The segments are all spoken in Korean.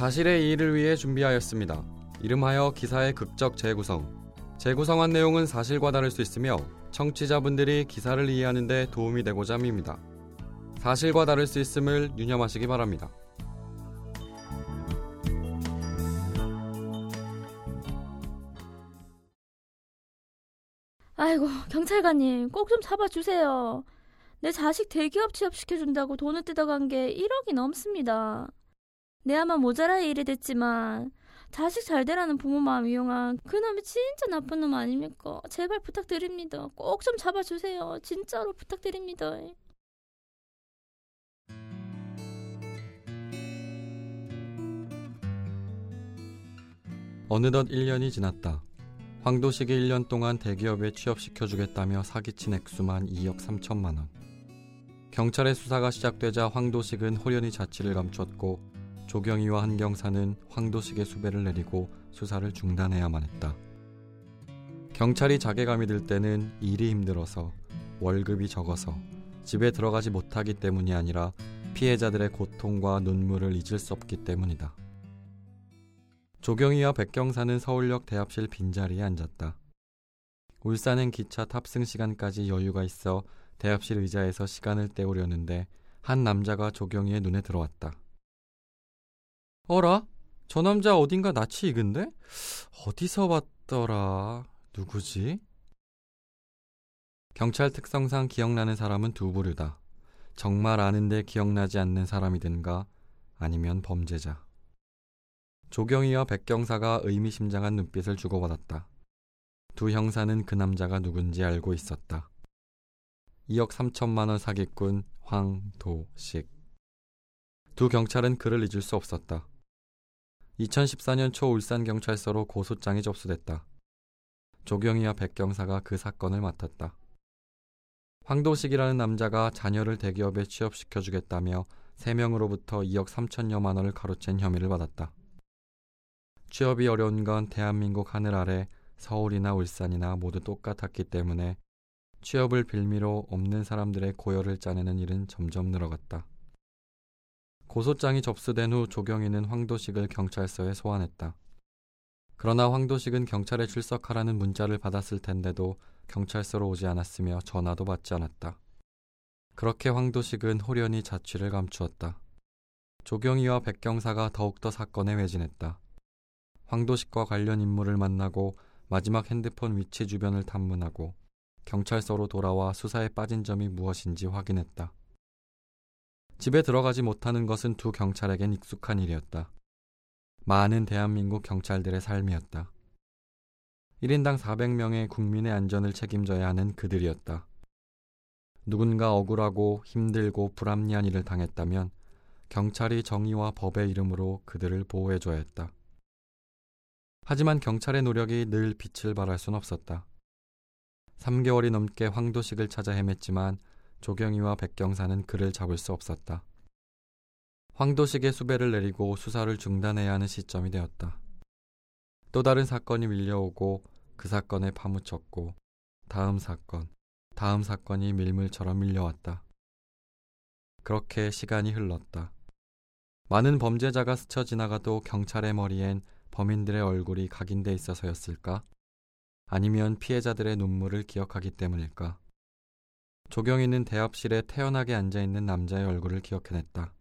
사실의 이의를 위해 준비하였습니다. 이름하여 기사의 극적 재구성. 재구성한 내용은 사실과 다를 수 있으며 청취자분들이 기사를 이해하는 데 도움이 되고자 합니다. 사실과 다를 수 있음을 유념하시기 바랍니다. 아이고, 경찰관님, 꼭 좀 잡아주세요. 내 자식 대기업 취업시켜준다고 돈을 뜯어간 게 1억이 넘습니다. 내 아마 모자랄 일이 됐지만 자식 잘 되라는 부모 마음 이용한 그놈이 진짜 나쁜 놈 아닙니까? 제발 부탁드립니다. 꼭 좀 잡아주세요. 진짜로 부탁드립니다. 어느덧 1년이 지났다. 황도식이 1년 동안 대기업에 취업시켜주겠다며 사기친 액수만 2억 3천만 원. 경찰의 수사가 시작되자 황도식은 호련히 자취를 감췄고 조경희와 한경사는 황도식의 수배를 내리고 수사를 중단해야만 했다. 경찰이 자괴감이 들 때는 일이 힘들어서 월급이 적어서 집에 들어가지 못하기 때문이 아니라 피해자들의 고통과 눈물을 잊을 수 없기 때문이다. 조경희와 백경사는 서울역 대합실 빈자리에 앉았다. 울산행 기차 탑승 시간까지 여유가 있어 대합실 의자에서 시간을 때우려는데 한 남자가 조경희의 눈에 들어왔다. 어라? 저 남자 어딘가 낯이 익은데? 어디서 봤더라? 누구지? 경찰 특성상 기억나는 사람은 두 부류다. 정말 아는데 기억나지 않는 사람이든가 아니면 범죄자. 조경희와 백경사가 의미심장한 눈빛을 주고받았다. 두 형사는 그 남자가 누군지 알고 있었다. 2억 3천만 원 사기꾼 황도식. 두 경찰은 그를 잊을 수 없었다. 2014년 초 울산경찰서로 고소장이 접수됐다. 조경희와 백경사가 그 사건을 맡았다. 황도식이라는 남자가 자녀를 대기업에 취업시켜주겠다며 3명으로부터 2억 3천여만 원을 가로챈 혐의를 받았다. 취업이 어려운 건 대한민국 하늘 아래 서울이나 울산이나 모두 똑같았기 때문에 취업을 빌미로 없는 사람들의 고열을 짜내는 일은 점점 늘어갔다. 고소장이 접수된 후 조경희는 황도식을 경찰서에 소환했다. 그러나 황도식은 경찰에 출석하라는 문자를 받았을 텐데도 경찰서로 오지 않았으며 전화도 받지 않았다. 그렇게 황도식은 호련히 자취를 감추었다. 조경희와 백경사가 더욱더 사건에 외진했다. 황도식과 관련 인물을 만나고 마지막 핸드폰 위치 주변을 탐문하고 경찰서로 돌아와 수사에 빠진 점이 무엇인지 확인했다. 집에 들어가지 못하는 것은 두 경찰에겐 익숙한 일이었다. 많은 대한민국 경찰들의 삶이었다. 1인당 400명의 국민의 안전을 책임져야 하는 그들이었다. 누군가 억울하고 힘들고 불합리한 일을 당했다면 경찰이 정의와 법의 이름으로 그들을 보호해줘야 했다. 하지만 경찰의 노력이 늘 빛을 발할 순 없었다. 3개월이 넘게 황도식을 찾아 헤맸지만 조경희와 백경사는 그를 잡을 수 없었다. 황도식의 수배를 내리고 수사를 중단해야 하는 시점이 되었다. 또 다른 사건이 밀려오고 그 사건에 파묻혔고 다음 사건, 다음 사건이 밀물처럼 밀려왔다. 그렇게 시간이 흘렀다. 많은 범죄자가 스쳐 지나가도 경찰의 머리엔 범인들의 얼굴이 각인돼 있어서였을까? 아니면 피해자들의 눈물을 기억하기 때문일까? 조경희는 대합실에 태연하게 앉아있는 남자의 얼굴을 기억해냈다.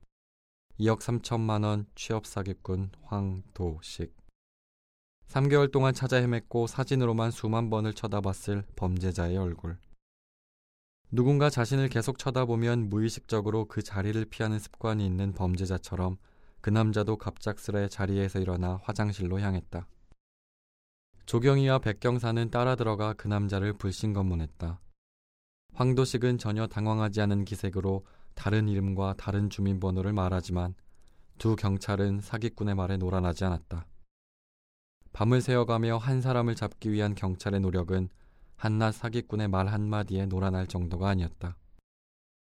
2억 3천만 원 취업 사기꾼 황도식. 3개월 동안 찾아 헤맸고 사진으로만 수만 번을 쳐다봤을 범죄자의 얼굴. 누군가 자신을 계속 쳐다보면 무의식적으로 그 자리를 피하는 습관이 있는 범죄자처럼 그 남자도 갑작스레 자리에서 일어나 화장실로 향했다. 조경희와 백경사는 따라 들어가 그 남자를 불신검문했다. 황도식은 전혀 당황하지 않은 기색으로 다른 이름과 다른 주민번호를 말하지만 두 경찰은 사기꾼의 말에 노란하지 않았다. 밤을 새어가며 한 사람을 잡기 위한 경찰의 노력은 한낱 사기꾼의 말 한마디에 노란할 정도가 아니었다.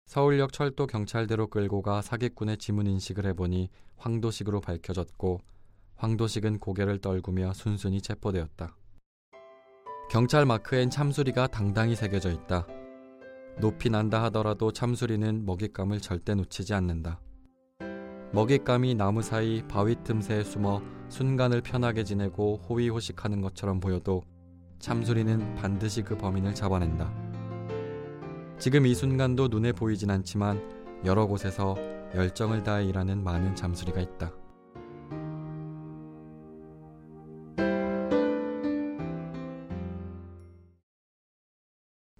서울역 철도 경찰대로 끌고 가 사기꾼의 지문 인식을 해보니 황도식으로 밝혀졌고 황도식은 고개를 떨구며 순순히 체포되었다. 경찰 마크엔 참수리가 당당히 새겨져 있다. 높이 난다 하더라도 참수리는 먹잇감을 절대 놓치지 않는다. 먹잇감이 나무 사이 바위 틈새에 숨어 순간을 편하게 지내고 호의호식하는 것처럼 보여도 참수리는 반드시 그 범인을 잡아낸다. 지금 이 순간도 눈에 보이진 않지만 여러 곳에서 열정을 다해 일하는 많은 잠수리가 있다.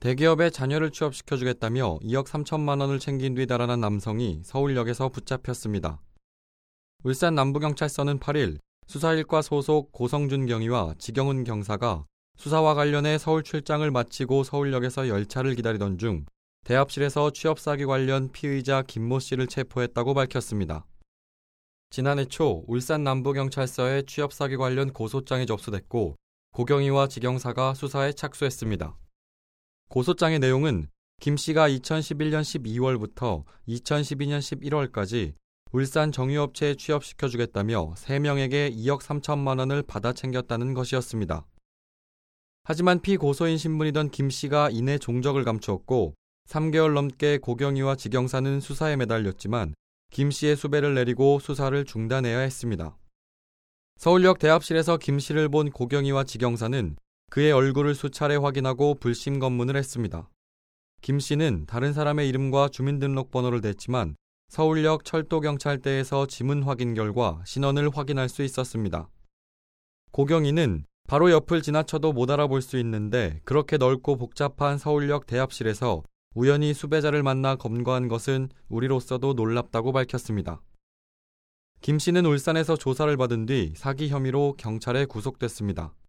대기업에 자녀를 취업시켜주겠다며 2억 3천만 원을 챙긴 뒤 달아난 남성이 서울역에서 붙잡혔습니다. 울산 남부경찰서는 8일 수사 1과 소속 고성준 경위와 지경은 경사가 수사와 관련해 서울 출장을 마치고 서울역에서 열차를 기다리던 중 대합실에서 취업 사기 관련 피의자 김모 씨를 체포했다고 밝혔습니다. 지난해 초 울산 남부경찰서에 취업 사기 관련 고소장이 접수됐고 고경희와 지경사가 수사에 착수했습니다. 고소장의 내용은 김 씨가 2011년 12월부터 2012년 11월까지 울산 정유업체에 취업시켜 주겠다며 3명에게 2억 3천만 원을 받아 챙겼다는 것이었습니다. 하지만 피고소인 신분이던 김 씨가 이내 종적을 감추었고 3개월 넘게 고경희와 지경사는 수사에 매달렸지만 김 씨의 수배를 내리고 수사를 중단해야 했습니다. 서울역 대합실에서 김 씨를 본 고경희와 지경사는 그의 얼굴을 수차례 확인하고 불심 검문을 했습니다. 김 씨는 다른 사람의 이름과 주민등록번호를 댔지만 서울역 철도경찰대에서 지문 확인 결과 신원을 확인할 수 있었습니다. 고경희는 바로 옆을 지나쳐도 못 알아볼 수 있는데 그렇게 넓고 복잡한 서울역 대합실에서 우연히 수배자를 만나 검거한 것은 우리로서도 놀랍다고 밝혔습니다. 김 씨는 울산에서 조사를 받은 뒤 사기 혐의로 경찰에 구속됐습니다.